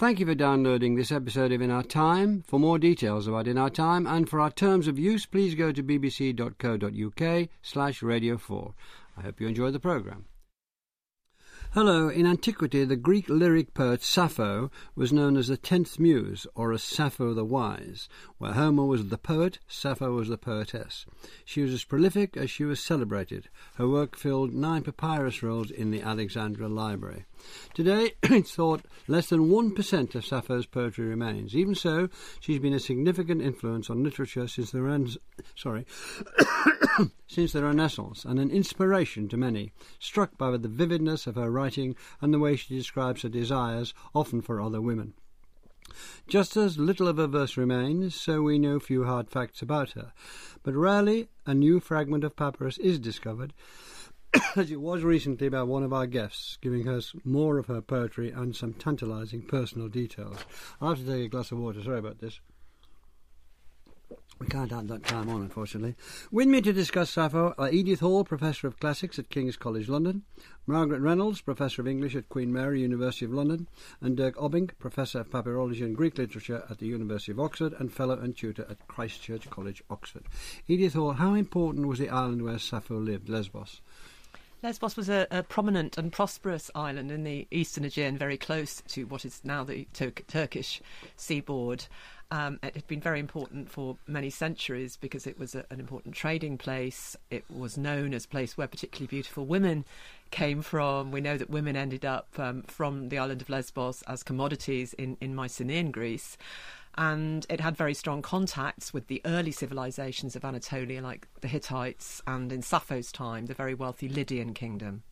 Thank you for downloading this episode of In Our Time. For more details about In Our Time and for our terms of use, please go to bbc.co.uk slash radio 4. I hope you enjoy the programme. Hello. In antiquity, the Greek lyric poet Sappho was known as the tenth muse, or as Sappho the Wise. Where Homer was the poet, Sappho was the poetess. She was as prolific as she was celebrated. Her work filled nine papyrus rolls in the Alexandria Library. Today, it's thought less than 1% of Sappho's poetry remains. Even so, she's been a significant influence on literature since the, ren- sorry, since the Renaissance and an inspiration to many, struck by the vividness of her writing and the way she describes her desires, often for other women. Just as little of her verse remains, so we know few hard facts about her. But rarely a new fragment of papyrus is discovered, as it was recently by one of our guests, giving us more of her poetry and some tantalising personal details. I'll have to take a glass of water, sorry about this. We can't add that time on, unfortunately. With me to discuss Sappho are Edith Hall, Professor of Classics at King's College London, Margaret Reynolds, Professor of English at Queen Mary, University of London, and Dirk Obbink, Professor of Papyrology and Greek Literature at the University of Oxford and Fellow and Tutor at Christ Church College, Oxford. Edith Hall, how important was the island where Sappho lived, Lesbos? Lesbos was a, a, prominent and prosperous island in the eastern Aegean, very close to what is now the Tur- Turkish seaboard. Um, it had been very important for many centuries because it was a, an important trading place. It was known as a place where particularly beautiful women came from. We know that women ended up um, from the island of Lesbos as commodities in, in Mycenaean Greece. And it had very strong contacts with the early civilizations of Anatolia, like the Hittites, and in Sappho's time, the very wealthy Lydian kingdom.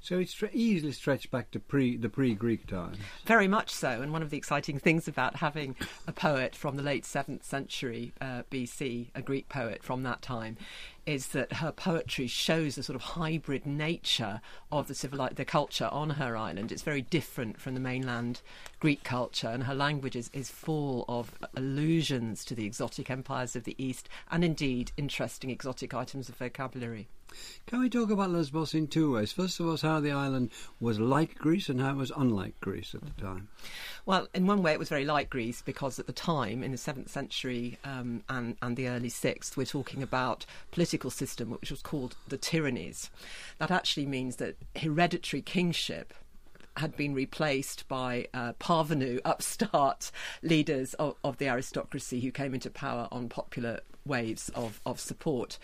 So it's easily stretched back to pre the pre-Greek times. Very much so, and one of the exciting things about having a poet from the late seventh century uh, BC, a Greek poet from that time, is that her poetry shows a sort of hybrid nature of the civil the culture on her island. It's very different from the mainland Greek culture, and her language is, is full of allusions to the exotic empires of the East, and indeed interesting exotic items of vocabulary. Can we talk about Lesbos in two ways? First of all, how the island was like Greece and how it was unlike Greece at the time. Well, in one way, it was very like Greece because at the time, in the seventh century um, and, and the early sixth, we're talking about political system which was called the tyrannies. That actually means that hereditary kingship had been replaced by uh, parvenu, upstart leaders of, of, the aristocracy who came into power on popular waves of, of support.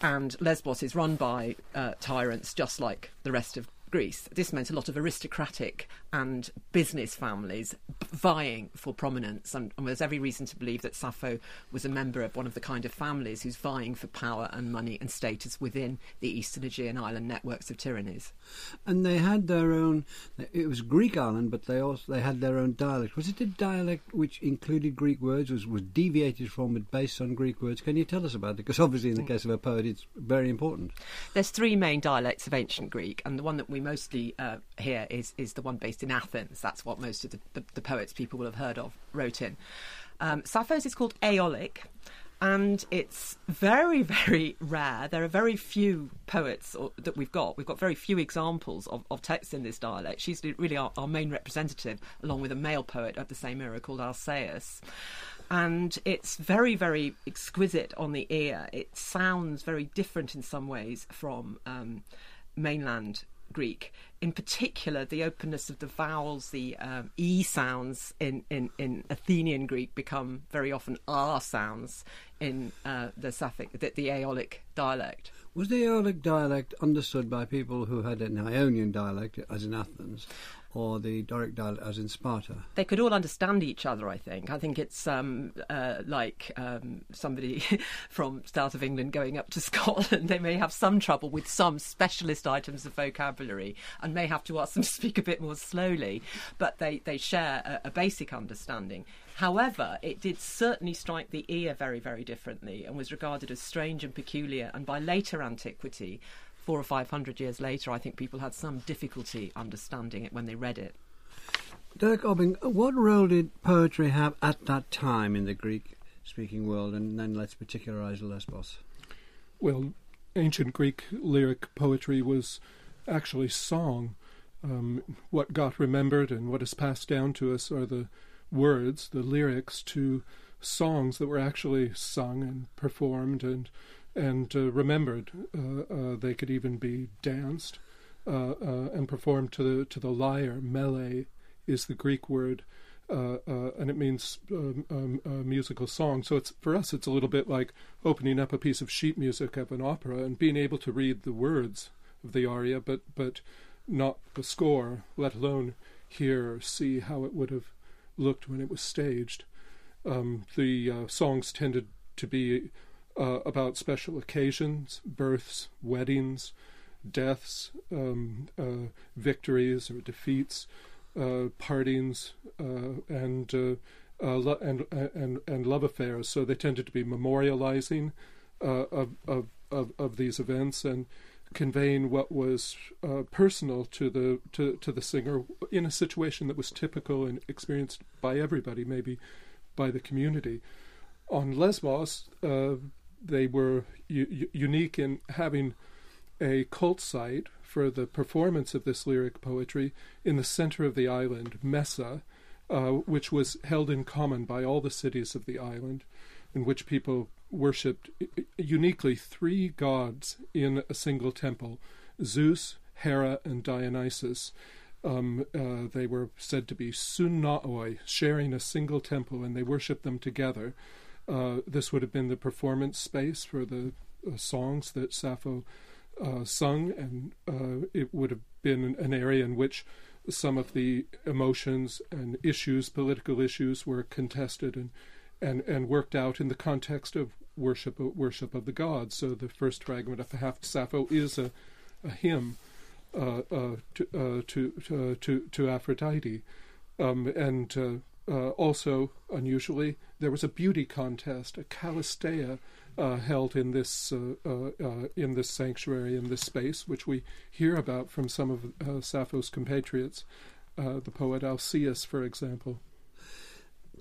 And Lesbos is run by uh, tyrants just like the rest of Greece. This meant a lot of aristocratic and business families vying for prominence, and, and, there's every reason to believe that Sappho was a member of one of the kind of families who's vying for power and money and status within the Eastern Aegean island networks of tyrannies. And they had their own. It was Greek island, but they also they had their own dialect. Was it a dialect which included Greek words? Was was deviated from it based on Greek words? Can you tell us about it? Because obviously, in the mm. case of a poet, it's very important. There's three main dialects of ancient Greek, and the one that we mostly uh, hear is is the one based in Athens. That's what most of the, the, the poets people will have heard of wrote in. Um, Sappho's is called Aeolic, and it's very, very rare. There are very few poets or, that we've got. We've got very few examples of, of texts in this dialect. She's really our, our, main representative, along with a male poet of the same era called Alcaeus. And it's very, very exquisite on the ear. It sounds very different in some ways from um, mainland Greek. In particular, the openness of the vowels, the um, e sounds in, in, in Athenian Greek become very often r sounds in uh, the Sapphic, the, the Aeolic dialect. Was the Aeolic dialect understood by people who had an Ionian dialect, as in Athens, or the Doric dialect as in Sparta? They could all understand each other, I think. I think it's um, uh, like um, somebody from south of England going up to Scotland. They may have some trouble with some specialist items of vocabulary and may have to ask them to speak a bit more slowly, but they, they share a, a basic understanding. However, it did certainly strike the ear very, very differently and was regarded as strange and peculiar. And by later antiquity, four or five hundred years later, I think people had some difficulty understanding it when they read it. Dirk Obbink, what role did poetry have at that time in the Greek speaking world? And then let's particularize Lesbos. Well, ancient Greek lyric poetry was actually song. um, what got remembered and what is passed down to us are the words, the lyrics to songs that were actually sung and performed and and uh, remembered. Uh, uh, they could even be danced uh, uh, and performed to the to the lyre. Mele is the Greek word. Uh, and it means um, um, musical song. So it's for us, it's a little bit like opening up a piece of sheet music of an opera and being able to read the words of the aria, but but not the score, let alone hear or see how it would have looked when it was staged. Um, the uh, songs tended to be uh, about special occasions, births, weddings, deaths, um, uh, victories or defeats, uh, partings, uh, and, uh, lo- and and and love affairs. So they tended to be memorializing of, of of of these events and conveying what was personal to the to, to the singer in a situation that was typical and experienced by everybody, maybe by the community. On Lesbos, uh, they were u- unique in having a cult site for the performance of this lyric poetry in the center of the island, Messa, uh, which was held in common by all the cities of the island, in which people worshipped uniquely three gods in a single temple Zeus, Hera, and Dionysus. Um, uh, they were said to be sunnaoi, sharing a single temple, and they worshipped them together. Uh, this would have been the performance space for the uh, songs that Sappho uh, sung, and uh, it would have been an area in which some of the emotions and issues, political issues, were contested and and, and worked out in the context of worship worship of the gods. So the first fragment of the Half Sappho is a, a hymn uh, uh, to, uh, to, uh, to to Aphrodite, um, and uh, uh, also unusually there was a beauty contest, a Callisteia. Uh, held in this uh, uh, in this sanctuary in this space, which we hear about from some of Sappho's compatriots, the poet Alcaeus, for example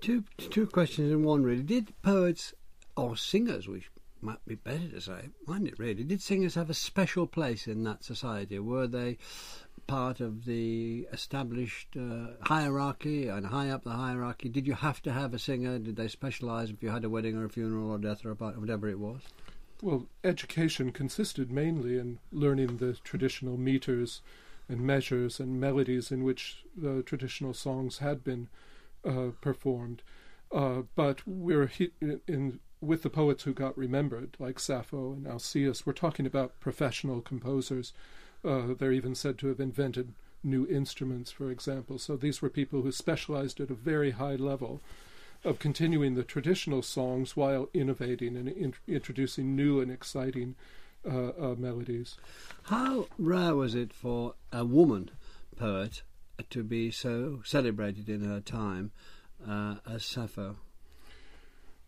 two two questions in one really. Did poets or singers, which might be better to say, mind it really, did singers have a special place in that society? Were they part of the established uh, hierarchy and high up the hierarchy? Did you have to have a singer? Did they specialise if you had a wedding or a funeral or death or a whatever it was? Well, education consisted mainly in learning the traditional meters and measures and melodies in which the traditional songs had been uh, performed. Uh, but we're he- in with the poets who got remembered, like Sappho and Alcaeus. We're talking about professional composers. Uh, they're even said to have invented new instruments, for example. So these were people who specialized at a very high level of continuing the traditional songs while innovating and in- introducing new and exciting uh, uh, melodies. How rare was it for a woman poet to be so celebrated in her time uh, as Sappho?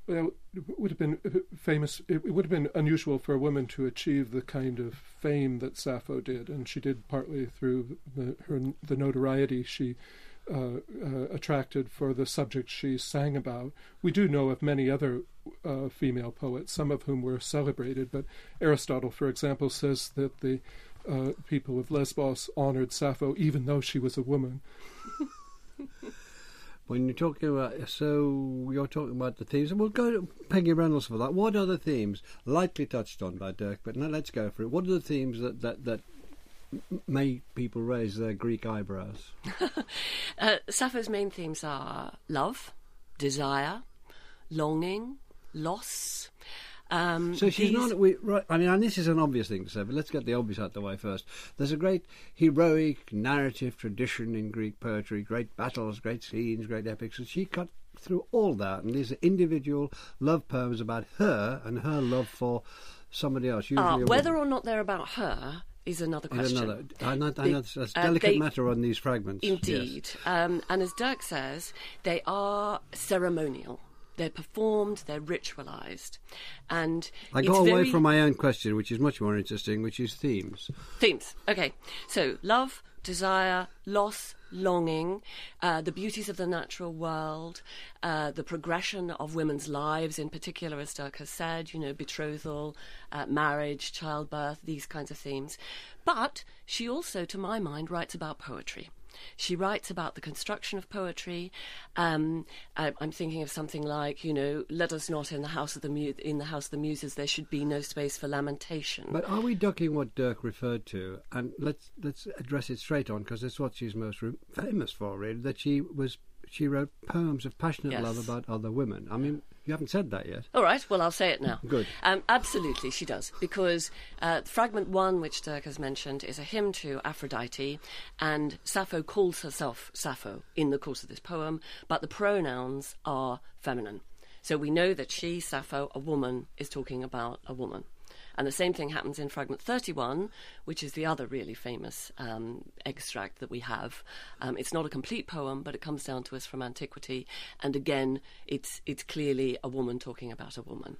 Well, it would have been famous. It would have been unusual for a woman to achieve the kind of fame that Sappho did, and she did partly through the, her the notoriety she uh, uh, attracted for the subject she sang about. We do know of many other uh, female poets, some of whom were celebrated, but Aristotle, for example, says that the uh, people of Lesbos honored Sappho even though she was a woman. when you're talking about, so you're talking about the themes, and we'll go to Peggy Reynolds for that. What are the themes? Lightly touched on by Dirk, but now let's go for it. What are the themes that that that make people raise their Greek eyebrows? uh, Sappho's main themes are love, desire, longing, loss. Um, so she's these... not. We, right, I mean, and this is an obvious thing to say, but let's get the obvious out of the way first. There's a great heroic narrative tradition in Greek poetry, great battles, great scenes, great epics, and she cut through all that. And these are individual love poems about her and her love for somebody else. Uh, whether or not they're about her is another question. Another, I know, I know that's a uh, delicate they, matter on these fragments. Indeed. Yes. Um, and as Dirk says, they are ceremonial. They're performed, they're ritualized. And I it's got away very- from my own question, which is much more interesting, which is themes. Themes. Okay. So love, desire, loss, longing, uh, the beauties of the natural world, uh, the progression of women's lives, in particular, as Dirk has said, you know, betrothal, uh, marriage, childbirth, these kinds of themes. But she also, to my mind, writes about poetry. She writes about the construction of poetry. Um, I, I'm thinking of something like, you know, "Let us not in the house of the mu- in the house of the muses. There should be no space for lamentation." But are we ducking what Dirk referred to? And let's let's address it straight on because it's what she's most re- famous for, really. That she was she wrote poems of passionate Yes. love about other women. I mean, you haven't said that yet. All right, well, I'll say it now. Good. Um, absolutely, she does. Because uh, fragment one, which Dirk has mentioned, is a hymn to Aphrodite, and Sappho calls herself Sappho in the course of this poem, but the pronouns are feminine. So we know that she, Sappho, a woman, is talking about a woman. And the same thing happens in fragment 31, which is the other really famous um, extract that we have. Um, it's not a complete poem, but it comes down to us from antiquity. And again, it's, it's clearly a woman talking about a woman.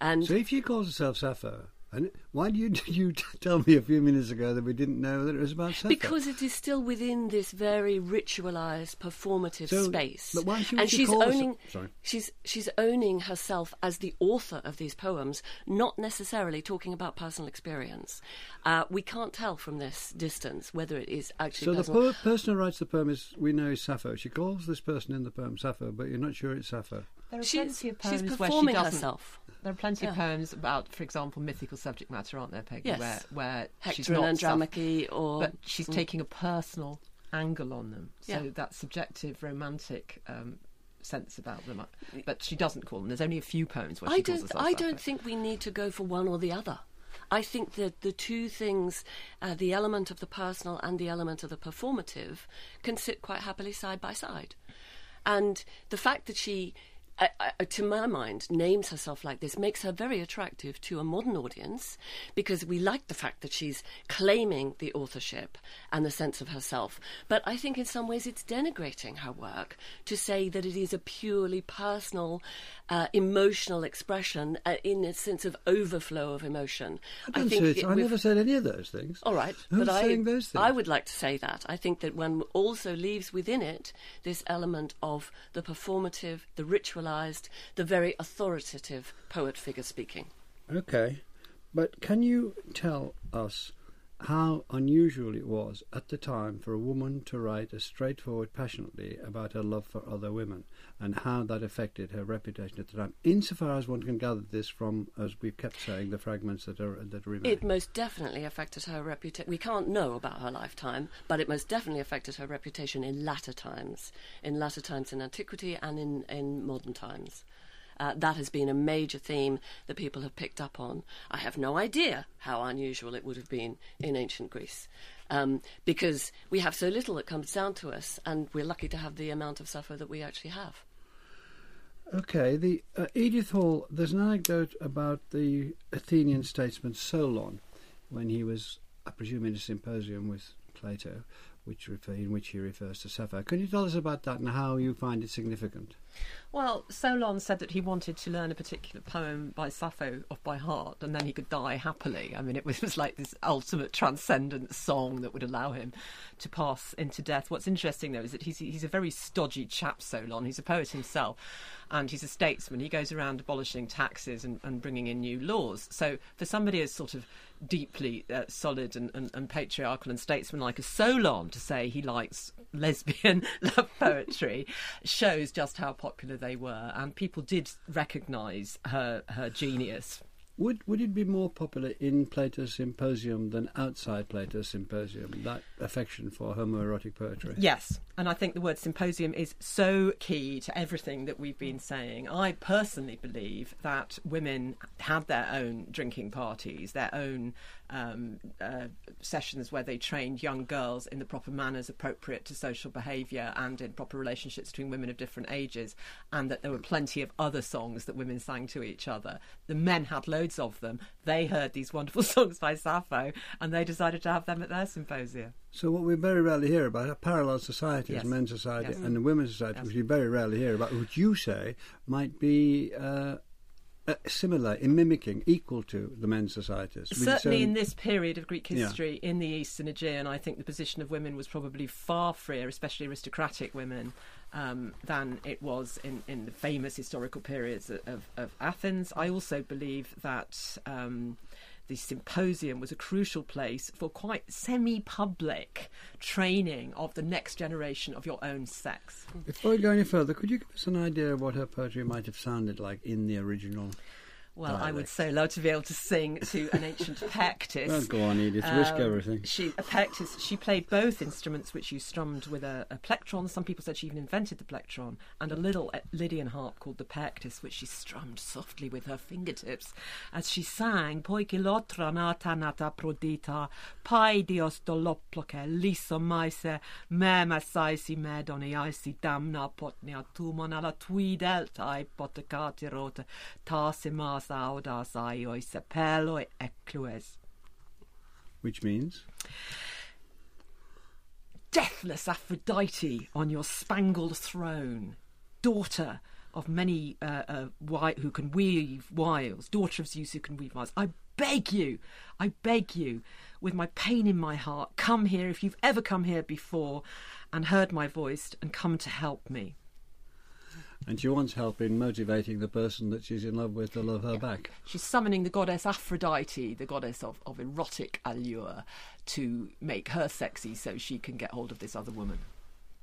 And So if she calls herself Sappho, and why did you, you tell me a few minutes ago that we didn't know that it was about Sappho? because it is still within this very ritualized, performative So- space, but why should and she she's owning Sorry. she's she's owning herself as the author of these poems, not necessarily talking about personal experience. Uh, we can't tell from this distance whether it is actually So the po- person who writes the poem is we know is Sappho. She calls this person in the poem Sappho, but you're not sure it's Sappho. There are She's, plenty of she's poems where she herself. There are plenty of poems about, for example, mythical subject matter, aren't there, Peggy? Yes. Where, where she's Hector not and self- Andromache, or but she's taking a personal angle on them. So Yeah. that subjective, romantic um, sense about them. But she doesn't call them. There's only a few poems where she I calls don't. I don't think we need to go for one or the other. I think that the two things, uh, the element of the personal and the element of the performative, can sit quite happily side by side. And the fact that she, uh, uh, to my mind, names herself like this makes her very attractive to a modern audience because we like the fact that she's claiming the authorship and the sense of herself. But I think in some ways it's denigrating her work to say that it is a purely personal, uh, emotional expression uh, in a sense of overflow of emotion. I, don't say it- I we've- never said any of those things. all right, Who's but I, saying those things? I would like to say that. I think that one also leaves within it this element of the performative, the ritualized, the very authoritative poet figure speaking. Okay, but can you tell us how unusual it was at the time for a woman to write as straightforward, passionately about her love for other women, and how that affected her reputation at the time? Insofar as one can gather this from, as we've kept saying, the fragments that are that remain. It most definitely affected her reputation. We can't know about her lifetime, but it most definitely affected her reputation in latter times, in latter times in antiquity and in, in modern times. Uh, that has been a major theme that people have picked up on. I have no idea how unusual it would have been in ancient Greece. Um, because we have so little that comes down to us, and we're lucky to have the amount of Sappho that we actually have. Okay, the uh, Edith Hall. There's an anecdote about the Athenian statesman Solon, when he was, I presume, in a symposium with Plato, which refer, in which he refers to Sappho. Can you tell us about that and how you find it significant? Well, Solon said that he wanted to learn a particular poem by Sappho off by heart, and then he could die happily. I mean, it was, it was like this ultimate transcendent song that would allow him to pass into death. What's interesting, though, is that he's he's a very stodgy chap, Solon. He's a poet himself, and he's a statesman. He goes around abolishing taxes and, and bringing in new laws. So, for somebody as sort of deeply uh, solid and, and, and patriarchal and statesmanlike as Solon to say he likes lesbian love poetry shows just how popular they were, and people did recognise her her genius. Would would it be more popular in Plato's Symposium than outside Plato's Symposium? That affection for homoerotic poetry. Yes, and I think the word symposium is so key to everything that we've been saying. I personally believe that women had their own drinking parties, their own um, uh, sessions where they trained young girls in the proper manners appropriate to social behaviour and in proper relationships between women of different ages, and that there were plenty of other songs that women sang to each other. The men had loads loads of them. They heard these wonderful songs by Sappho, and they decided to have them at their symposia. So what we very rarely hear about are parallel societies, Yes. men's society Yes. and the women's society, Yes. which you very rarely hear about, which you say might be uh, uh, similar in mimicking, equal to the men's societies. Certainly, own- in this period of Greek Yeah. history in the Eastern Aegean, I think the position of women was probably far freer, especially aristocratic women, um, than it was in, in the famous historical periods of, of, Athens. I also believe that. Um, the symposium was a crucial place for quite semi public training of the next generation of your own sex. Before we go any further, could you give us an idea of what her poetry might have sounded like in the original? Well, I would Dialect. so love to be able to sing to an ancient pektis. Well, go on, Edith, risk Um, everything. She a pektis. She played both instruments, which you strummed with a, a plectron. Some people said she even invented the plectron, and a little uh, Lydian harp called the pektis, which she strummed softly with her fingertips as she sang. Poikilotra nata nata prodita, pai dios doloploke, liso maise, mema saisi medoni, aisi damna potnia tumon ala tui delta, ipotecati rote, sepeloi eclues. Which means? deathless Aphrodite on your spangled throne, daughter of many uh, uh, wi- who can weave wiles, daughter of Zeus who can weave wiles. I beg you, I beg you, with my pain in my heart, come here if you've ever come here before and heard my voice and come to help me. And she wants help in motivating the person that she's in love with to love her back. She's summoning the goddess Aphrodite, the goddess of, of erotic allure, to make her sexy so she can get hold of this other woman.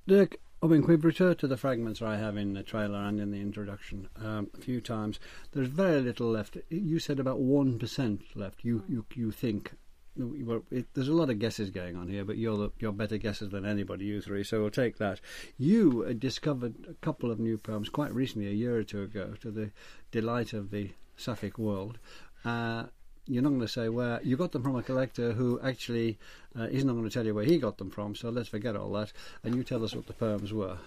Dirk, I mean, we've referred to the fragments I have in the trailer and in the introduction um, a few times. There's very little left. You said about 1% left, you, you, you think. Well, it, there's a lot of guesses going on here, but you're the, you're better guessers than anybody, you three. So we'll take that. You uh, discovered a couple of new poems quite recently, a year or two ago, to the delight of the Sapphic world. Uh, you're not going to say where you got them from a collector who actually uh, isn't going to tell you where he got them from. So let's forget all that, and you tell us what the poems were.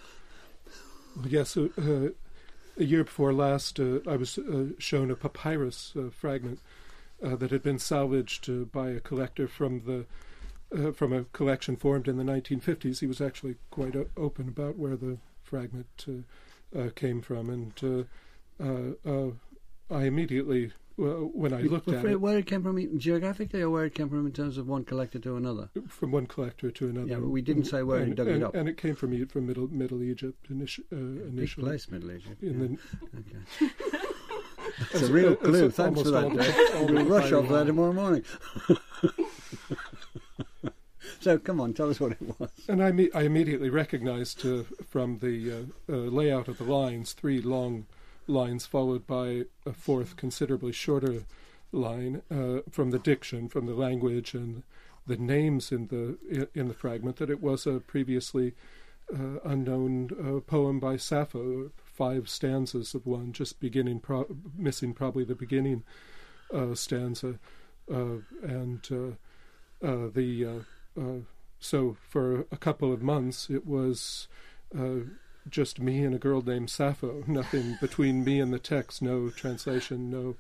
Well, yes, uh, uh, a year before last, uh, I was shown a papyrus fragment uh, that had been salvaged uh, by a collector from the uh, from a collection formed in the 1950s. He was actually quite o- open about where the fragment uh, uh, came from, and uh, uh, uh, I immediately, well, when I looked Well, at it, where it came from geographically, or where it came from in terms of one collector to another. from one collector to another. Yeah, but we didn't say where he and, dug it up. and it came from from Middle Middle Egypt initi- uh, Big initially. place, Middle Egypt. In yeah. the Okay. That's a real It's clue. Thanks for that. Dave. We'll rush off that tomorrow morning. so come on, tell us what it was. And I, me- I immediately recognized uh, from the uh, uh, layout of the lines three long lines followed by a fourth considerably shorter line uh, from the diction, from the language and the names in the in the fragment that it was a previously uh, unknown uh, poem by Sappho, five stanzas of one, just beginning, pro- missing probably the beginning uh, stanza, uh, and uh, uh, the uh, uh, so for a couple of months it was uh, just me and a girl named Sappho. Nothing between me and the text. No translation. No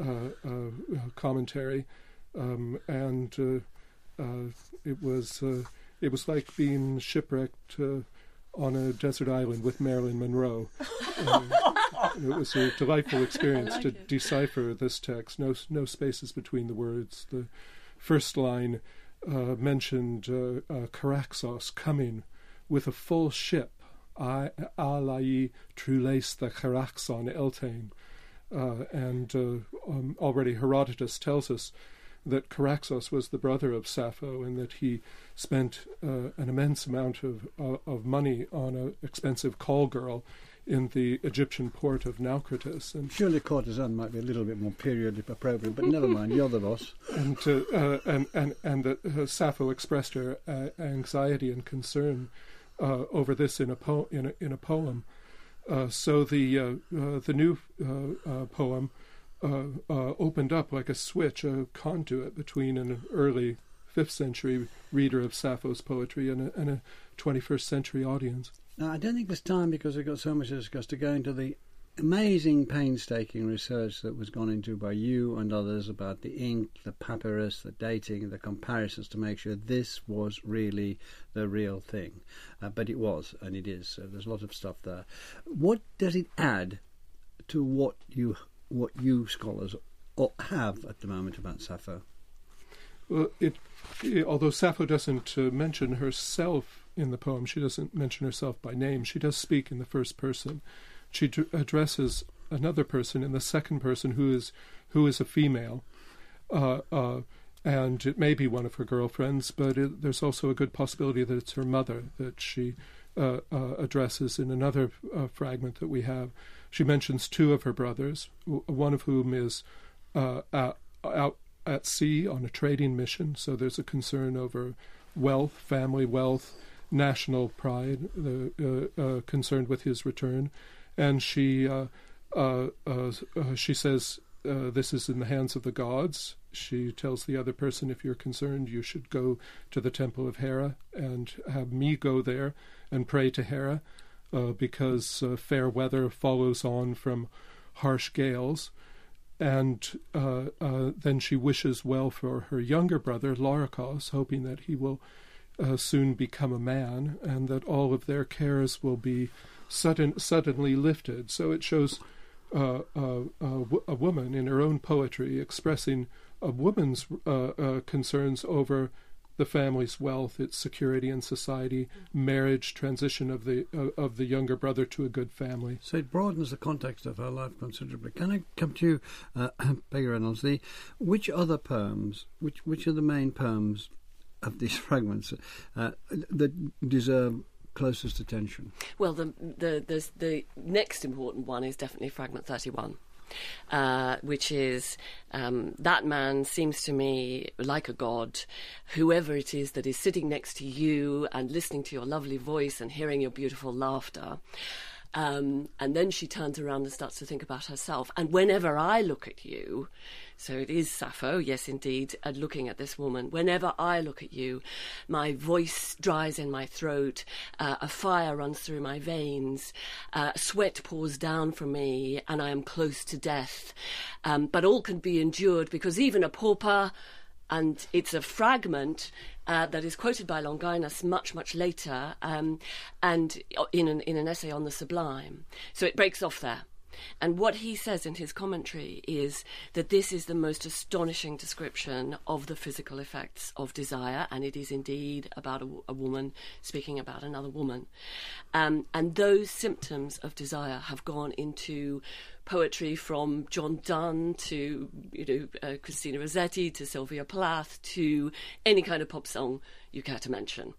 uh, uh, commentary. Um, and uh, uh, it was uh, it was like being shipwrecked uh, on a desert island with Marilyn Monroe. It was a delightful experience like to it. decipher this text. No no spaces between the words. The first line uh, mentioned uh, uh, Charaxos coming with a full ship. I alai truleis the Caraxon eltain. Uh, and uh, um, already Herodotus tells us that Charaxos was the brother of Sappho and that he spent uh, an immense amount of, uh, of money on an expensive call girl in the Egyptian port of Naucratis. And Surely courtesan might be a little bit more period appropriate, but never mind. You're the boss. and uh, uh, and and and that uh, Sappho expressed her uh, anxiety and concern uh, over this in a po- in a, in a poem. Uh, so the uh, uh, the new poem uh, uh, opened up like a switch, a conduit between an early fifth century reader of Sappho's poetry and a, and a 21st century audience. Now, I don't think there's time because we've got so much to discuss to go into the amazing, painstaking research that was gone into by you and others about the ink, the papyrus, the dating, the comparisons to make sure this was really the real thing. Uh, but it was, and it is. So there's a lot of stuff there. What does it add to what you what you scholars have at the moment about Sappho? Well, it, it although Sappho doesn't uh, mention herself in the poem, she doesn't mention herself by name. She does speak in the first person. She d- addresses another person in the second person who is who is a female, uh, uh, and it may be one of her girlfriends, but it, there's also a good possibility that it's her mother that she uh, uh addresses in another uh, fragment that we have. She mentions two of her brothers, one of whom is uh, out, out at sea on a trading mission, so there's a concern over wealth, family wealth, national pride, uh, uh, concerned with his return, and she uh, uh, uh, she says this is in the hands of the gods. She tells the other person, if you're concerned, you should go to the temple of Hera and have me go there and pray to Hera, because fair weather follows on from harsh gales and uh, uh, then she wishes well for her younger brother, Larichos, hoping that he will uh, soon become a man and that all of their cares will be sudden, suddenly lifted. So it shows uh, uh, a woman in her own poetry expressing a woman's uh, concerns over the family's wealth, its security in society, marriage, transition of the uh, of the younger brother to a good family. So it broadens the context of her life considerably. Can I come to you, uh, Peggy Reynolds? The which other poems, which which are the main poems of these fragments uh, that deserve closest attention? Well, the the the the next important one is definitely fragment thirty one uh, which is um, that man seems to me like a god. Whoever it is that is sitting next to you and listening to your lovely voice and hearing your beautiful laughter. Um, and then she turns around and starts to think about herself. And whenever I look at you, so it is Sappho, yes, indeed, at looking at this woman. Whenever I look at you, my voice dries in my throat, uh, a fire runs through my veins, uh, sweat pours down from me, and I am close to death. Um, but all can be endured because even a pauper, and it's a fragment uh, that is quoted by Longinus much, much later, um, and in an, in an essay on the sublime. So it breaks off there. And what he says in his commentary is that this is the most astonishing description of the physical effects of desire, and it is indeed about a, a woman speaking about another woman. Um, and those symptoms of desire have gone into poetry from John Donne to you know uh, Christina Rossetti to Sylvia Plath to any kind of pop song you care to mention.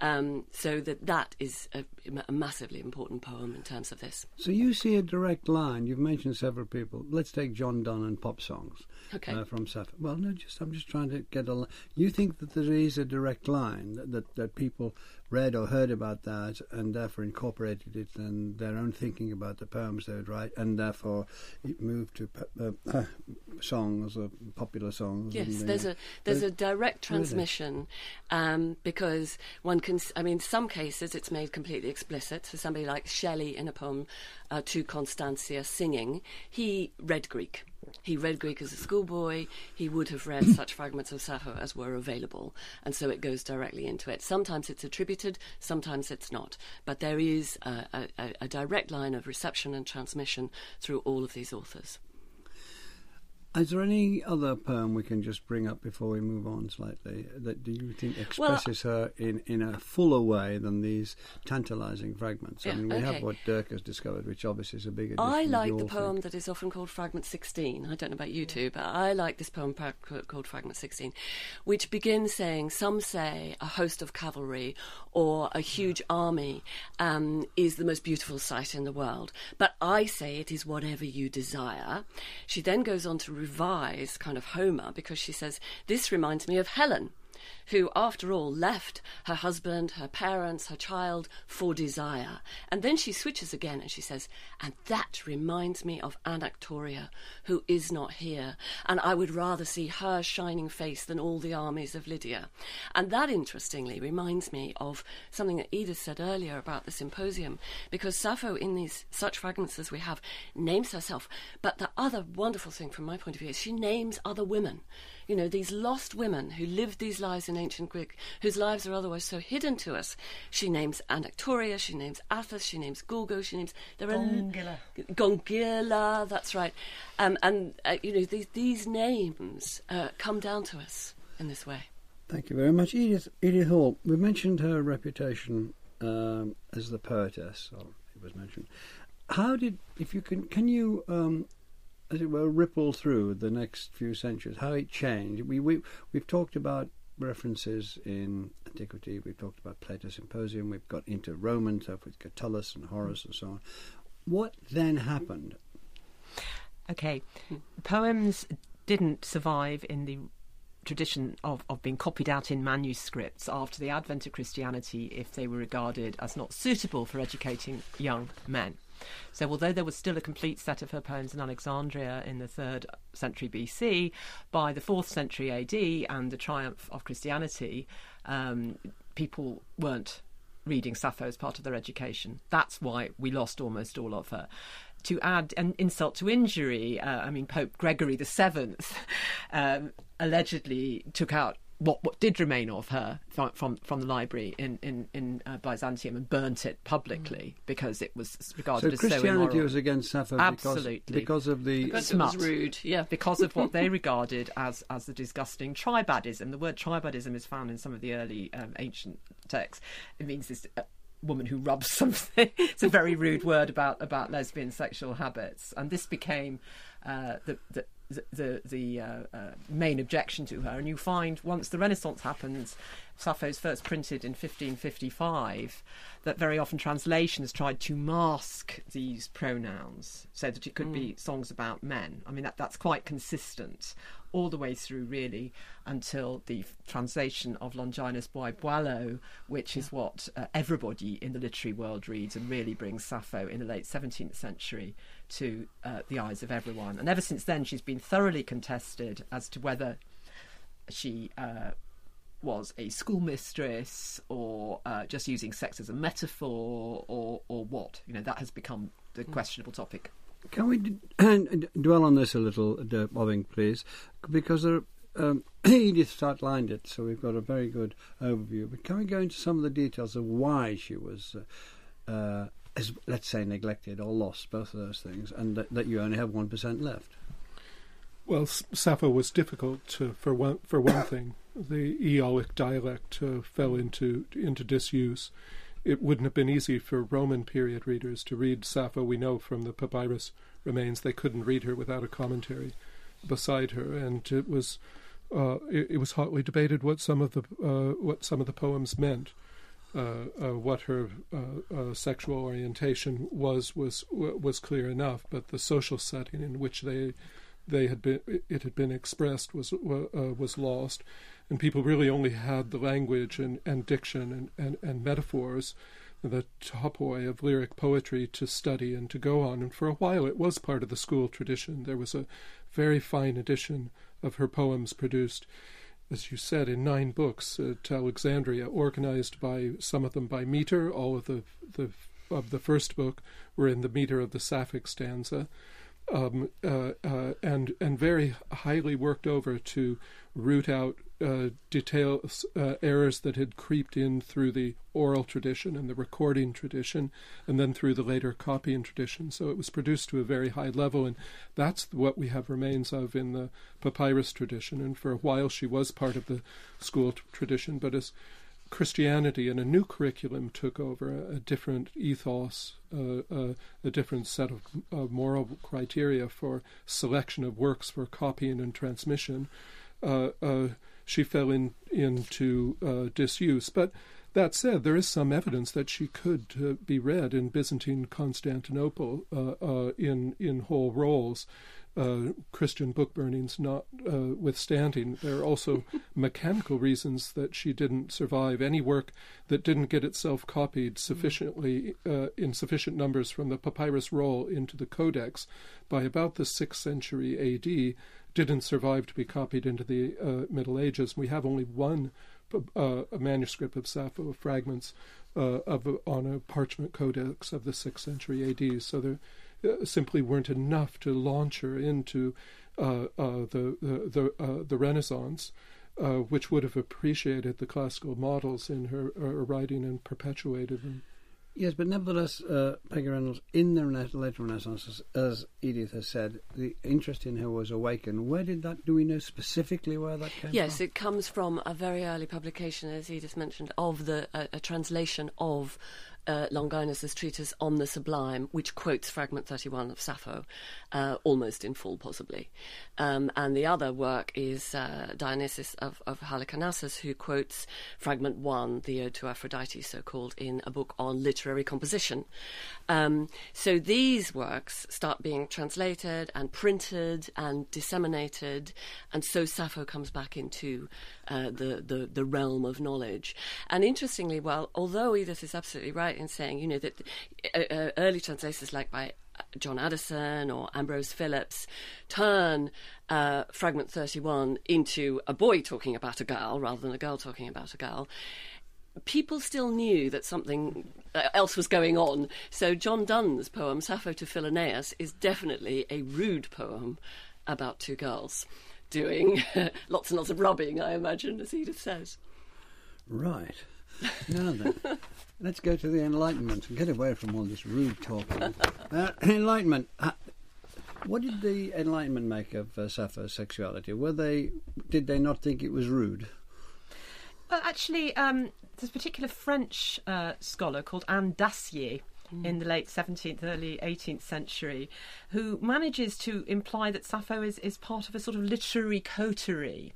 Um, so that that is a, a, massively important poem in terms of this. So you see a direct line. You've mentioned several people. Let's take John Donne and pop songs. Okay. Uh, from Sappho. Well, no, just I'm just trying to get a. You think that there is a direct line that, that, that people read or heard about that and therefore incorporated it in their own thinking about the poems they would write, and therefore it moved to uh, uh, songs or popular songs. Yes, there's a there's a direct transmission um, because one can. I mean, some cases it's made completely explicit. So somebody like Shelley in a poem uh, to Constantia singing, he read Greek. He read Greek as a schoolboy. He would have read such fragments of Sappho as were available, and so it goes directly into it. Sometimes it's attributed, sometimes it's not, but there is a, a, a direct line of reception and transmission through all of these authors. Is there any other poem we can just bring up before we move on slightly that do you think expresses well, her in, in a fuller way than these tantalising fragments? Yeah, I mean, we okay. have what Dirk has discovered, which obviously is a big. I like the poem that is often called Fragment 16. I don't know about you two, but I like this poem called Fragment 16, which begins saying, Some say a host of cavalry or a huge army um, is the most beautiful sight in the world, but I say it is whatever you desire. She then goes on to revise kind of Homer because she says, This reminds me of Helen. Who, after all, left her husband, her parents, her child for desire. And then she switches again and she says, And that reminds me of Anactoria, who is not here, and I would rather see her shining face than all the armies of Lydia. And that, interestingly, reminds me of something that Edith said earlier about the symposium, because Sappho, in these such fragments as we have, names herself. But the other wonderful thing from my point of view is she names other women you know, these lost women who lived these lives in ancient Greek, whose lives are otherwise so hidden to us. She names Anactoria, she names Atthis, she names Gorgo, she names there are Gongila. Gongila, that's right. Um, and uh, you know, these these names uh, come down to us in this way. Thank you very much, Edith. Edith Hall. We mentioned her reputation um, as the poetess. Or it was mentioned. How did, if you can, can you um, as it were, ripple through the next few centuries, how it changed. We, we, we've talked about references in antiquity, we've talked about Plato's Symposium, we've got into Roman stuff with Catullus and Horace and so on. What then happened? Okay, poems didn't survive in the tradition of, of being copied out in manuscripts after the advent of Christianity if they were regarded as not suitable for educating young men. So, although there was still a complete set of her poems in Alexandria in the third century BC, by the fourth century AD and the triumph of Christianity, um, people weren't reading Sappho as part of their education. That's why we lost almost all of her to add an insult to injury, uh, I mean, Pope Gregory the Seventh um, allegedly took out what what did remain of her from from, from the library in in in uh, Byzantium and burnt it publicly mm. because it was regarded so as Christianity so immoral. was against Sappho Absolutely. because, because of the because smut. it was rude, yeah, because of what they regarded as as the disgusting tribadism. The word tribadism is found in some of the early um, ancient texts. It means this. Uh, woman who rubs something it's a very rude word about about lesbian sexual habits and this became uh, the, the the the, uh, uh, main objection to her. And you find once the Renaissance happens, Sappho's first printed in 1555, that very often translations tried to mask these pronouns so that it could mm. be songs about men. I mean, that, that's quite consistent all the way through, really, until the translation of Longinus by Boileau, which is what uh, everybody in the literary world reads and really brings Sappho in the late 17th century to uh, the eyes of everyone. And ever since then, she's been thoroughly contested as to whether she uh, was a schoolmistress or uh, just using sex as a metaphor or, or what. You know, that has become the hmm. questionable topic. Can we d- dwell on this a little, uh, Bobbing, please? Because there, um, Edith outlined it, so we've got a very good overview. But can we go into some of the details of why she was uh, uh as let's say neglected or lost, both of those things, and that, that you only have one percent left. Well, Sappho was difficult to, for one for one thing. The Aeolic dialect uh, fell into into disuse. It wouldn't have been easy for Roman period readers to read Sappho. We know from the papyrus remains they couldn't read her without a commentary beside her, and it was uh, it, it, was hotly debated what some of the uh, what some of the poems meant. Uh, uh, what her uh, sexual orientation was was was clear enough, but the social setting in which they they had been it had been expressed was was lost, and people really only had the language and, and diction and, and, and metaphors the topoi of lyric poetry to study and to go on. And for a while it was part of the school tradition. There was a very fine edition of her poems produced as you said, in nine books at Alexandria, organized by some of them by meter. All of the the of the first book were in the meter of the Sapphic stanza, um, uh, uh, and and very highly worked over to root out uh, details, uh, errors that had creeped in through the oral tradition and the recording tradition, and then through the later copying tradition. So it was produced to a very high level, and that's what we have remains of in the papyrus tradition. And for a while, she was part of the school t- tradition, but as Christianity and a new curriculum took over, a, a different ethos, uh, uh, a different set of uh, moral criteria for selection of works for copying and transmission. She fell in, into uh, disuse. But that said, there is some evidence that she could uh, be read in Byzantine Constantinople uh, uh, in in whole rolls. Uh, Christian book burnings notwithstanding, uh, there are also mechanical reasons that she didn't survive. Any work that didn't get itself copied sufficiently uh, in sufficient numbers from the papyrus roll into the codex by about the sixth century A.D. didn't survive to be copied into the uh, Middle Ages. We have only one uh, manuscript of Sappho fragments uh, of on a parchment codex of the sixth century A.D. So there uh, simply weren't enough to launch her into uh, uh, the the the, the Renaissance. Which would have appreciated the classical models in her, her writing and perpetuated them. Yes, but nevertheless, uh, Peggy Reynolds, in the later Renaissance, as, Edith has said, the interest in her was awakened. Where did that, do we know specifically where that came from? yes, from? it comes from a very early publication, as Edith mentioned, of the uh, a translation of uh, Longinus's treatise on the Sublime, which quotes fragment 31 of Sappho, uh, almost in full, possibly. Um, and the other work is uh, Dionysius of, of Halicarnassus, who quotes fragment 1, the Ode to Aphrodite, so called, in a book on literary composition. Um, so these works start being translated and printed and disseminated, and so Sappho comes back into uh, the, the, the realm of knowledge. And interestingly, well, although Edith is absolutely right in saying, you know, that uh, uh, early translators like by uh, John Addison or Ambrose Philips turn uh, fragment 31 into a boy talking about a girl rather than a girl talking about a girl. People still knew that something else was going on. So, John Donne's poem, Sappho to Philaenis, is definitely a rude poem about two girls doing lots and lots of rubbing, I imagine, as Edith says. Right. Now then, let's go to the Enlightenment and get away from all this rude talking. Uh, enlightenment. Uh, what did the Enlightenment make of uh, Sappho's sexuality? Were they? Did they not think it was rude? Well, actually, um, there's a particular French uh, scholar called Anne Dacier in the late 17th, early 18th century, who manages to imply that Sappho is, is part of a sort of literary coterie.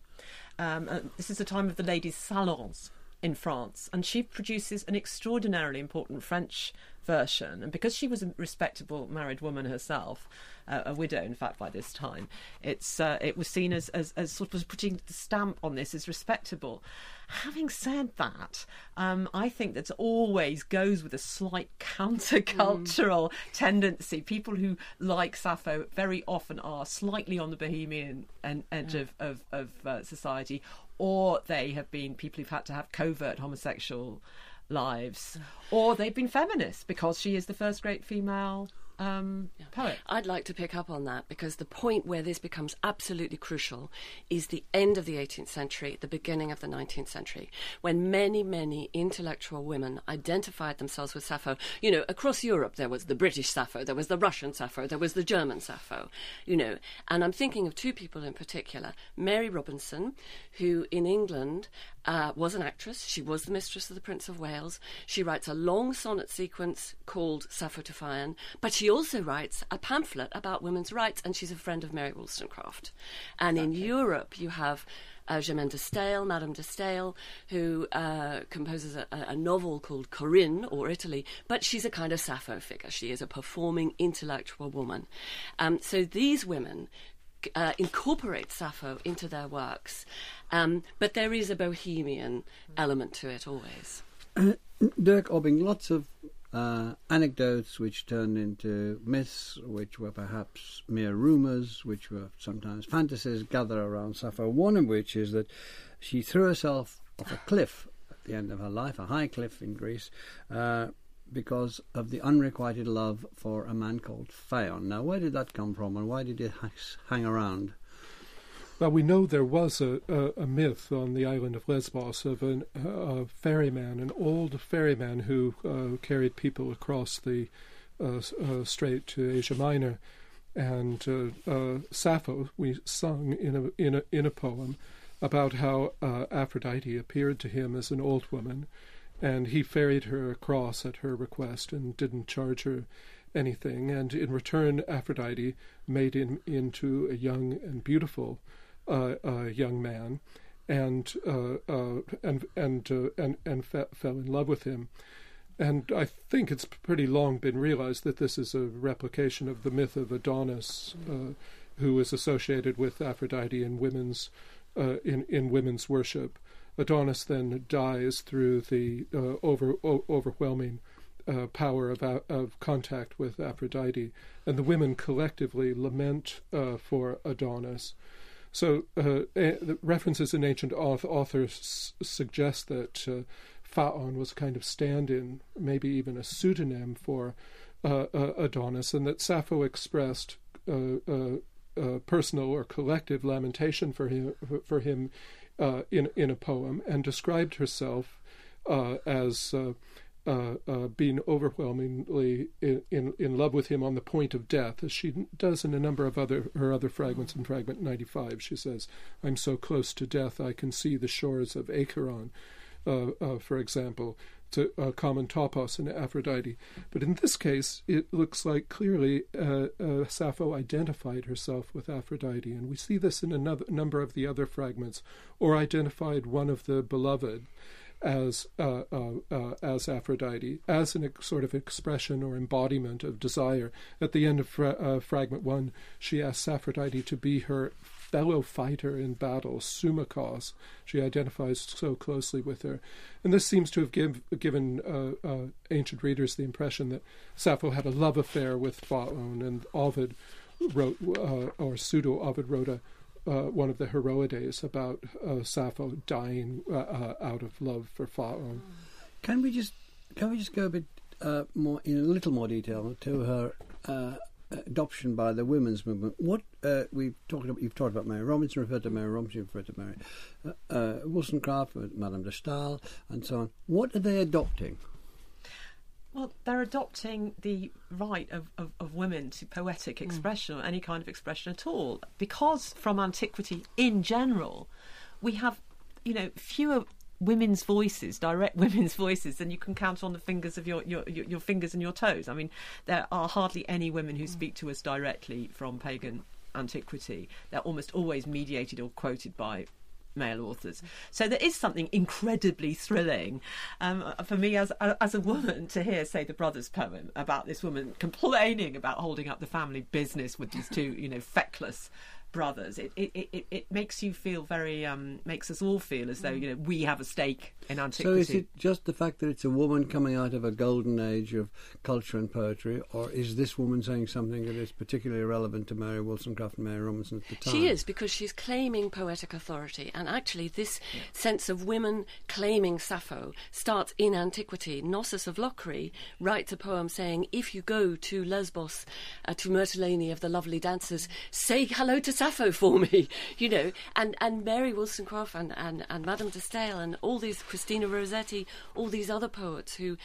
Um, uh, this is the time of the ladies' salons in France, and she produces an extraordinarily important French version. And because she was a respectable married woman herself, uh, a widow, in fact, by this time, it's uh, it was seen as, as, as sort of putting the stamp on this as respectable. Having said that, um, I think that always goes with a slight countercultural mm. tendency. People who like Sappho very often are slightly on the bohemian edge yeah. of, of, of uh, society, or they have been people who've had to have covert homosexual lives, or they've been feminists because she is the first great female um, poet. I'd like to pick up on that because the point where this becomes absolutely crucial is the end of the 18th century, the beginning of the 19th century, when many, many intellectual women identified themselves with Sappho. You know, across Europe there was the British Sappho, there was the Russian Sappho, there was the German Sappho, you know. And I'm thinking of two people in particular Mary Robinson, who in England uh, was an actress. She was the mistress of the Prince of Wales. She writes a long sonnet sequence called Sappho to Phaon, but she also writes a pamphlet about women's rights, and she's a friend of Mary Wollstonecraft. And in Europe, you have uh, Germaine de Stael, Madame de Stael, who uh, composes a, a, novel called Corinne or Italy, but she's a kind of Sappho figure. She is a performing intellectual woman. Um, so these women uh, incorporate Sappho into their works, um, but there is a bohemian element to it always. Uh, Dirk Obbink, lots of uh, anecdotes which turned into myths, which were perhaps mere rumours, which were sometimes fantasies, gather around Sappho. One of which is that she threw herself off a cliff at the end of her life, a high cliff in Greece, uh, because of the unrequited love for a man called Phaon. Now, where did that come from, and why did it hang around? Well, we know there was a, a, a myth on the island of Lesbos of an, a ferryman, an old ferryman who uh, carried people across the uh, uh, strait to Asia Minor. And uh, uh, Sappho, we sung in a, in a, in a poem about how uh, Aphrodite appeared to him as an old woman and he ferried her across at her request and didn't charge her anything. And in return, Aphrodite made him into a young and beautiful uh, uh, young man. and uh, uh, and and uh, and and fe- fell in love with him. And I think it's pretty long been realized that this is a replication of the myth of Adonis, uh, who is associated with Aphrodite in women's in in women's worship. Adonis then dies through the uh, over o- overwhelming uh, power of of contact with Aphrodite, and the women collectively lament uh, for Adonis. So, uh, a- references in ancient authors s- suggest that uh, Phaon was a kind of stand-in, maybe even a pseudonym for uh, uh, Adonis, and that Sappho expressed uh, personal or collective lamentation for him for him in in a poem, and described herself as. Uh, uh, being overwhelmingly in, in, in love with him on the point of death, as she does in a number of other her other fragments. In fragment ninety five, she says, "I'm so close to death, I can see the shores of Acheron." uh, uh, for example, to uh, common topos and Aphrodite. But in this case, it looks like clearly uh, uh, Sappho identified herself with Aphrodite, and we see this in a number of the other fragments, or identified one of the beloved as uh, uh, uh, as Aphrodite, as an ex- sort of expression or embodiment of desire. At the end of fra- fragment one, she asks Aphrodite to be her fellow fighter in battle, Sumakos. She identifies so closely with her. And this seems to have give, given uh, uh, ancient readers the impression that Sappho had a love affair with Phaon, and Ovid wrote, uh, or pseudo Ovid wrote a, uh, one of the Heroides about uh, Sappho dying uh, out of love for Phaon. Can we just can we just go a bit more in a little more detail to her adoption by the women's movement. What uh, we've talked about, you've talked about Mary Robinson, referred to Mary Robinson, referred to Mary uh, uh, Wollstonecraft, Madame de Stael, and so on. What are they adopting? Well, they're adopting the right of, of, of women to poetic hmm. expression mm. or any kind of expression at all. Because from antiquity in general, we have, you know, fewer women's voices, direct women's voices, and you can count on the fingers of your, your, your, fingers and your toes. I mean, there are hardly any women who speak to us directly from pagan antiquity. They're almost always mediated or quoted by male authors. So there is something incredibly thrilling um, for me as as a woman to hear, say, the brothers' poem about this woman complaining about holding up the family business with these two, you know, feckless brothers. It it, it, it makes you feel very um, makes us all feel as though you know we have a stake in antiquity. So is it just the fact that it's a woman coming out of a golden age of culture and poetry, or is this woman saying something that is particularly relevant to Mary Wollstonecraft and Mary Robinson at the time? She is because she's claiming poetic authority, and actually this yeah. sense of women claiming Sappho starts in antiquity. Nossis of Locri writes a poem saying, "If you go to Lesbos, uh, to Mytilene of the lovely dancers, say hello to." Sappho for me, you know, and, and Mary Wollstonecraft and, and, and Madame de Stael and all these, Christina Rossetti, all these other poets who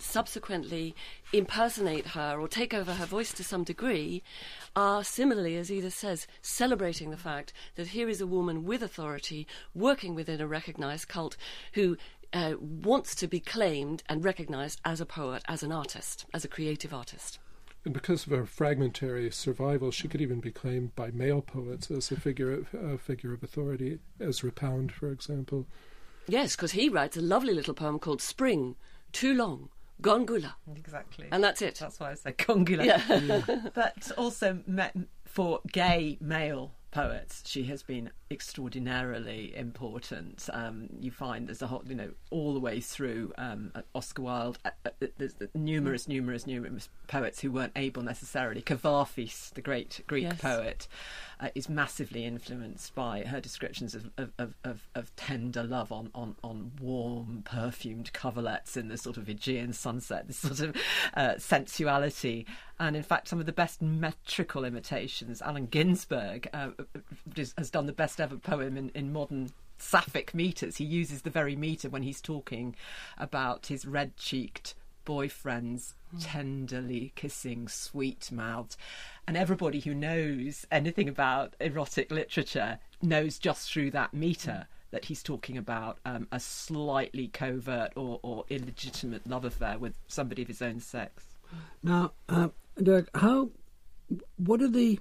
subsequently impersonate her or take over her voice to some degree are similarly, as Edith says, celebrating the fact that here is a woman with authority working within a recognized cult who uh, wants to be claimed and recognized as a poet, as an artist, as a creative artist. And because of her fragmentary survival, she could even be claimed by male poets as a figure of, a figure of authority, Ezra Pound, for example. Yes, because he writes a lovely little poem called Spring, Too Long, Gongula. Exactly. And that's it. That's why I said Gongula. Yeah. but also for gay male poets, she has been extraordinarily important. Um, you find there's a whole, you know, all the way through um, Oscar Wilde, uh, uh, there's numerous, numerous, numerous poets who weren't able necessarily. Kavafis, the great Greek yes. poet, uh, is massively influenced by her descriptions of, of, of, of, tender love on, on, on warm, perfumed coverlets in the sort of Aegean sunset, this sort of uh, sensuality. And in fact, some of the best metrical imitations, Allen Ginsberg uh, has done the best ever poem in, in modern sapphic meters. He uses the very meter when he's talking about his red cheeked boyfriends tenderly kissing sweet mouthed and everybody who knows anything about erotic literature knows just through that meter that he's talking about um, a slightly covert or, or, illegitimate love affair with somebody of his own sex. Now, uh, Dirk, how? What are the?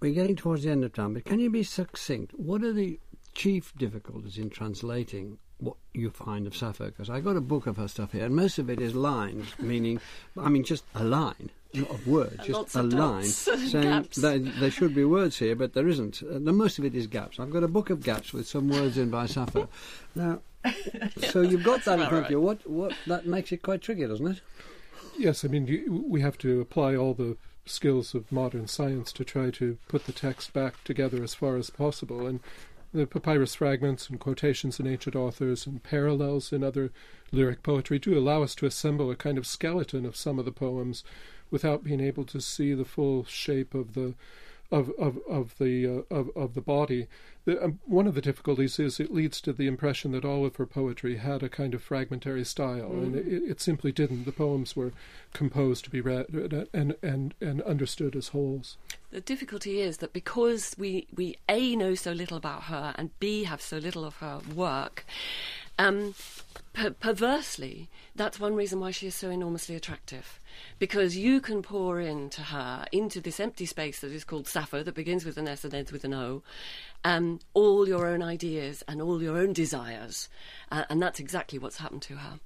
We're getting towards the end of time, but can you be succinct? What are the chief difficulties in translating what you find of Sappho? Because I got a book of her stuff here, and most of it is lines, meaning, I mean, just a line, not of words, just lots a line, saying that there should be words here, but there isn't. Uh, the most of it is gaps. I've got a book of gaps with some words in by Sappho. Now, so you've got that in front of you. What, what, that makes it quite tricky, doesn't it? Yes, I mean, we have to apply all the skills of modern science to try to put the text back together as far as possible. And the papyrus fragments and quotations in ancient authors and parallels in other lyric poetry do allow us to assemble a kind of skeleton of some of the poems without being able to see the full shape of the of of of the uh, of of the body. The, um, one of the difficulties is it leads to the impression that all of her poetry had a kind of fragmentary style, and it, it simply didn't. The poems were composed to be read and and and understood as wholes. The difficulty is that because we, we A, know so little about her, and B, have so little of her work, um, per- perversely, that's one reason why she is so enormously attractive. Because you can pour into her, into this empty space that is called Sappho, that begins with an S and ends with an O, um, all your own ideas and all your own desires. Uh, and that's exactly what's happened to her.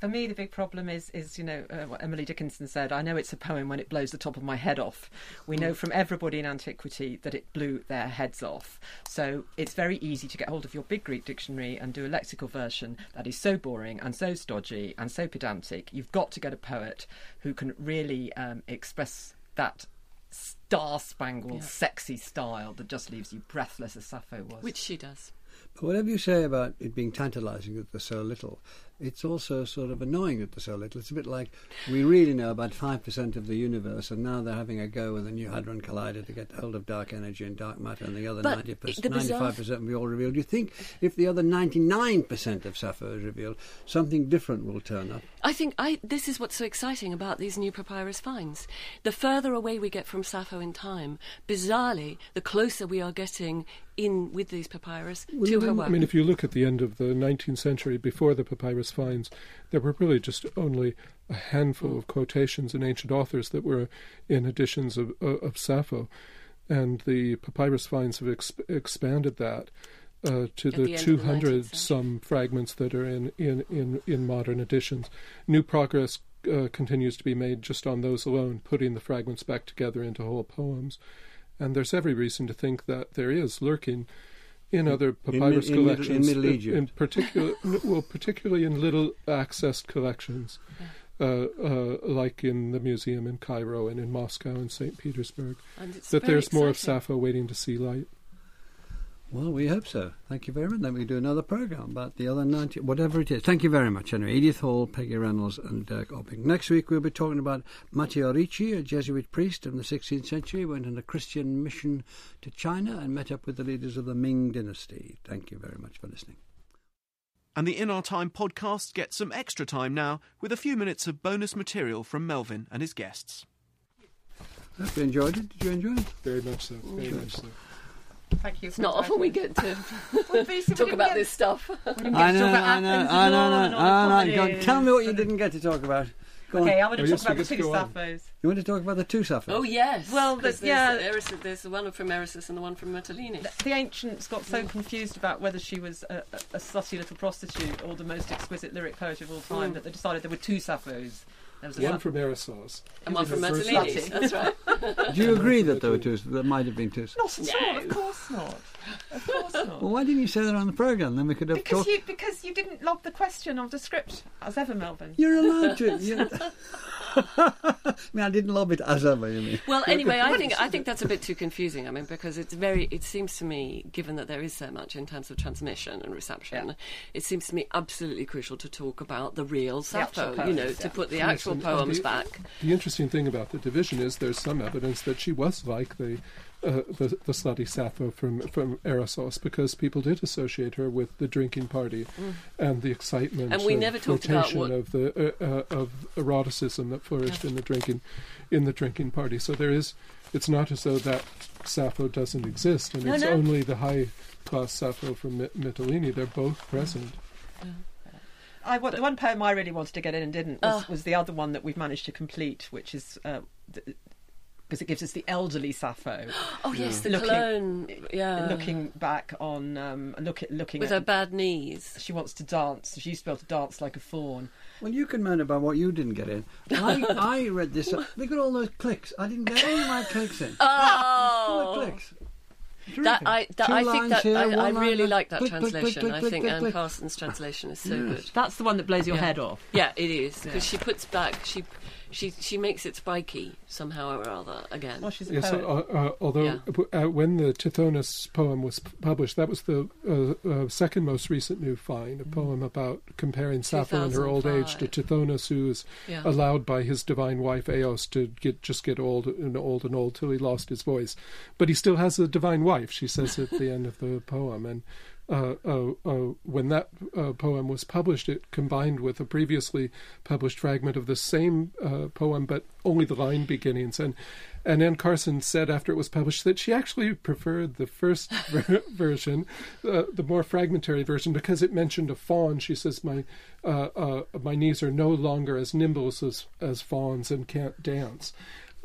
For me, the big problem is, is you know, uh, what Emily Dickinson said. I know it's a poem when it blows the top of my head off. We know from everybody in antiquity that it blew their heads off. So it's very easy to get hold of your big Greek dictionary and do a lexical version that is so boring and so stodgy and so pedantic. You've got to get a poet who can really um, express that star-spangled, sexy style that just leaves you breathless, as Sappho was. Which she does. But whatever you say about it being tantalising that there's so little, it's also sort of annoying that there's so little. It's a bit like we really know about 5% of the universe, and now they're having a go with a New Hadron Collider to get hold of dark energy and dark matter, and the other But 90%, the bizarre- 95% will be all revealed. Do you think if the other 99% of Sappho is revealed, something different will turn up? I think I, this is what's so exciting about these new papyrus finds. The further away we get from Sappho in time, bizarrely, the closer we are getting in with these papyrus to her work. I mean, if you look at the end of the 19th century, before the papyrus finds, there were really just only a handful of quotations in ancient authors that were in editions of, of, of Sappho. And the papyrus finds have exp- expanded that uh, to At the, the end of the 19th 200 some fragments that are in, in, in, in modern editions. New progress uh, continues to be made just on those alone, putting the fragments back together into whole poems. And there's every reason to think that there is lurking in other papyrus Mid- in collections, in Middle in particular, well, particularly in little accessed collections, uh, uh, like in the museum in Cairo and in Moscow and St. Petersburg, and that there's more of exciting. Sappho waiting to see light. Well, we hope so. Thank you very much. Then we do another programme about the other 90, whatever it is. Thank you very much, anyway. Edith Hall, Peggy Reynolds, and Dirk Obbink. Next week we'll be talking about Matteo Ricci, a Jesuit priest in the 16th century, went on a Christian mission to China and met up with the leaders of the Ming dynasty. Thank you very much for listening. And the In Our Time podcast gets some extra time now with a few minutes of bonus material from Melvyn and his guests. Hope you enjoyed it. Did you enjoy it? Very much so. Very much so. Thank you. It's not often we get to Well, basically, we talk about this stuff. we didn't get I know, I know, I know, I know. all the I know. Go on, colonies Tell me what you didn't get to talk about. Go Okay, on. I want Oh, to yes, talk about the two to. Sapphos. You want to talk about the two Sappho? Oh yes. Well, the- there's yeah. the Eris- there's the one from Eresus and the one from Mytilene. The, the ancients got so confused about whether she was a, a, a slutty little prostitute or the most exquisite lyric poet of all time Mm. that they decided there were two Sapphos. There was One from Erissos. and one from the first Mytilene. one. That's right. Do you agree that there were two? There might have been two. Not at all, of course not. Of course not. Well, why didn't you say that on the programme? Then we could have Because talked. you because you didn't log the question of the script as ever, Melvyn. You're allowed to. You... I mean, I didn't love it as ever. You mean? Well, anyway, I think I think that's a bit too confusing. I mean, because it's very. It seems to me, given that there is so much in terms of transmission and reception, Yeah. it seems to me absolutely crucial to talk about the real The actual Sappho. You know, poems, to put the actual and- poems the- back. The interesting thing about the division is there's some evidence that she was like the uh, the, the slutty Sappho from from Erissos because people did associate her with the drinking party and the excitement Mm. And we of never talked about flirtation what- of the uh, uh, of eroticism that flourished in the drinking in the drinking party. So there is. It's not as though that Sappho doesn't exist, and No, it's no. only the high class Sappho from My- Mytilene. They're both present. I, wa- the one poem I really wanted to get in and didn't was, Oh. was the other one that we've managed to complete, which is uh, th- because it gives us the elderly Sappho Oh mm. yes, the Looking- Cologne. Yeah, looking back on um, look at looking with at her bad knees. she wants to dance. She used to be able to dance like a fawn. Well, you can moan about what you didn't get in. I, I read this. Uh, look at all those clicks. I didn't get any of my clicks in. Oh. Full Oh, of clicks. that I that, I think that here, I, I one line really like that Click, click, click, translation. click, I click, think click, Anne click. Carson's translation is so Yes. good. That's the one that blows your Yeah. head off. Yeah, it is because Yeah. she puts back she she she makes it spiky somehow or other again. Well, she's a Yes, poet. uh, uh, although Yeah. uh, when the Tithonus poem was p- published, that was the uh, uh, second most recent new find, a Mm. poem about comparing Sappho in her old age to 2005. Tithonus, who was Yeah. allowed by his divine wife Eos to get just get old and old and old till he lost his voice. But he still has a divine wife, she says at the end of the poem. And when that uh, poem was published, it combined with a previously published fragment of the same uh, poem, but only the line beginnings. And and Anne Carson said after it was published that she actually preferred the first ver- version, uh, the more fragmentary version, because it mentioned a fawn. She says my uh, uh, my knees are no longer as nimble as as fawns and can't dance.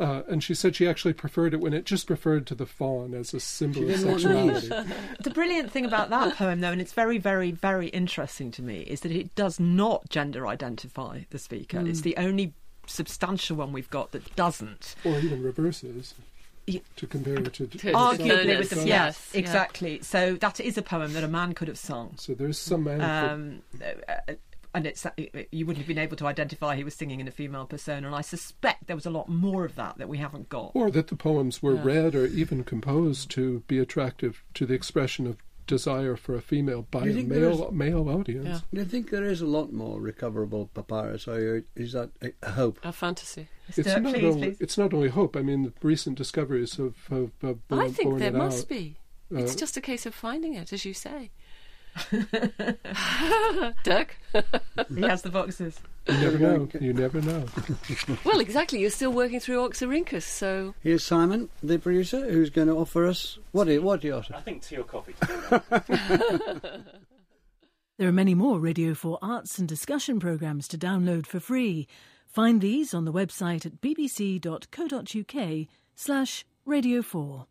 Uh, and she said she actually preferred it when it just referred to the fawn as a symbol of didn't want knees. sexuality. The brilliant thing about that poem, though, and it's very, very, very interesting to me, is that it does not gender identify the speaker. Hmm. It's the only substantial one we've got that doesn't. or even reverses to compare it to. To- Arguably, with the Yes, yes, yeah. exactly. So that is a poem that a man could have sung. So there's some man. Um, uh, and it's you wouldn't have been able to identify he was singing in a female persona, and I suspect there was a lot more of that that we haven't got. or that the poems were Yeah. read or even composed to be attractive to the expression of desire for a female by a male male audience. Yeah. Do you think there is a lot more recoverable papyrus, or is that a- a hope? A fantasy. It's Mr. not please, only please. it's not only hope. I mean, the recent discoveries have, have, have I think there must out. be. Uh, It's just a case of finding it, as you say. Dirk? He has the boxes. You never know. You never know. well, exactly. You're still working through Oxyrhynchus, so Here's Simon, the producer, who's going to offer us what? Do you, what do you offer? I think tea or coffee. There are many more Radio 4 arts and discussion programmes to download for free. Find these on the website at bbc.co.uk slash radio 4.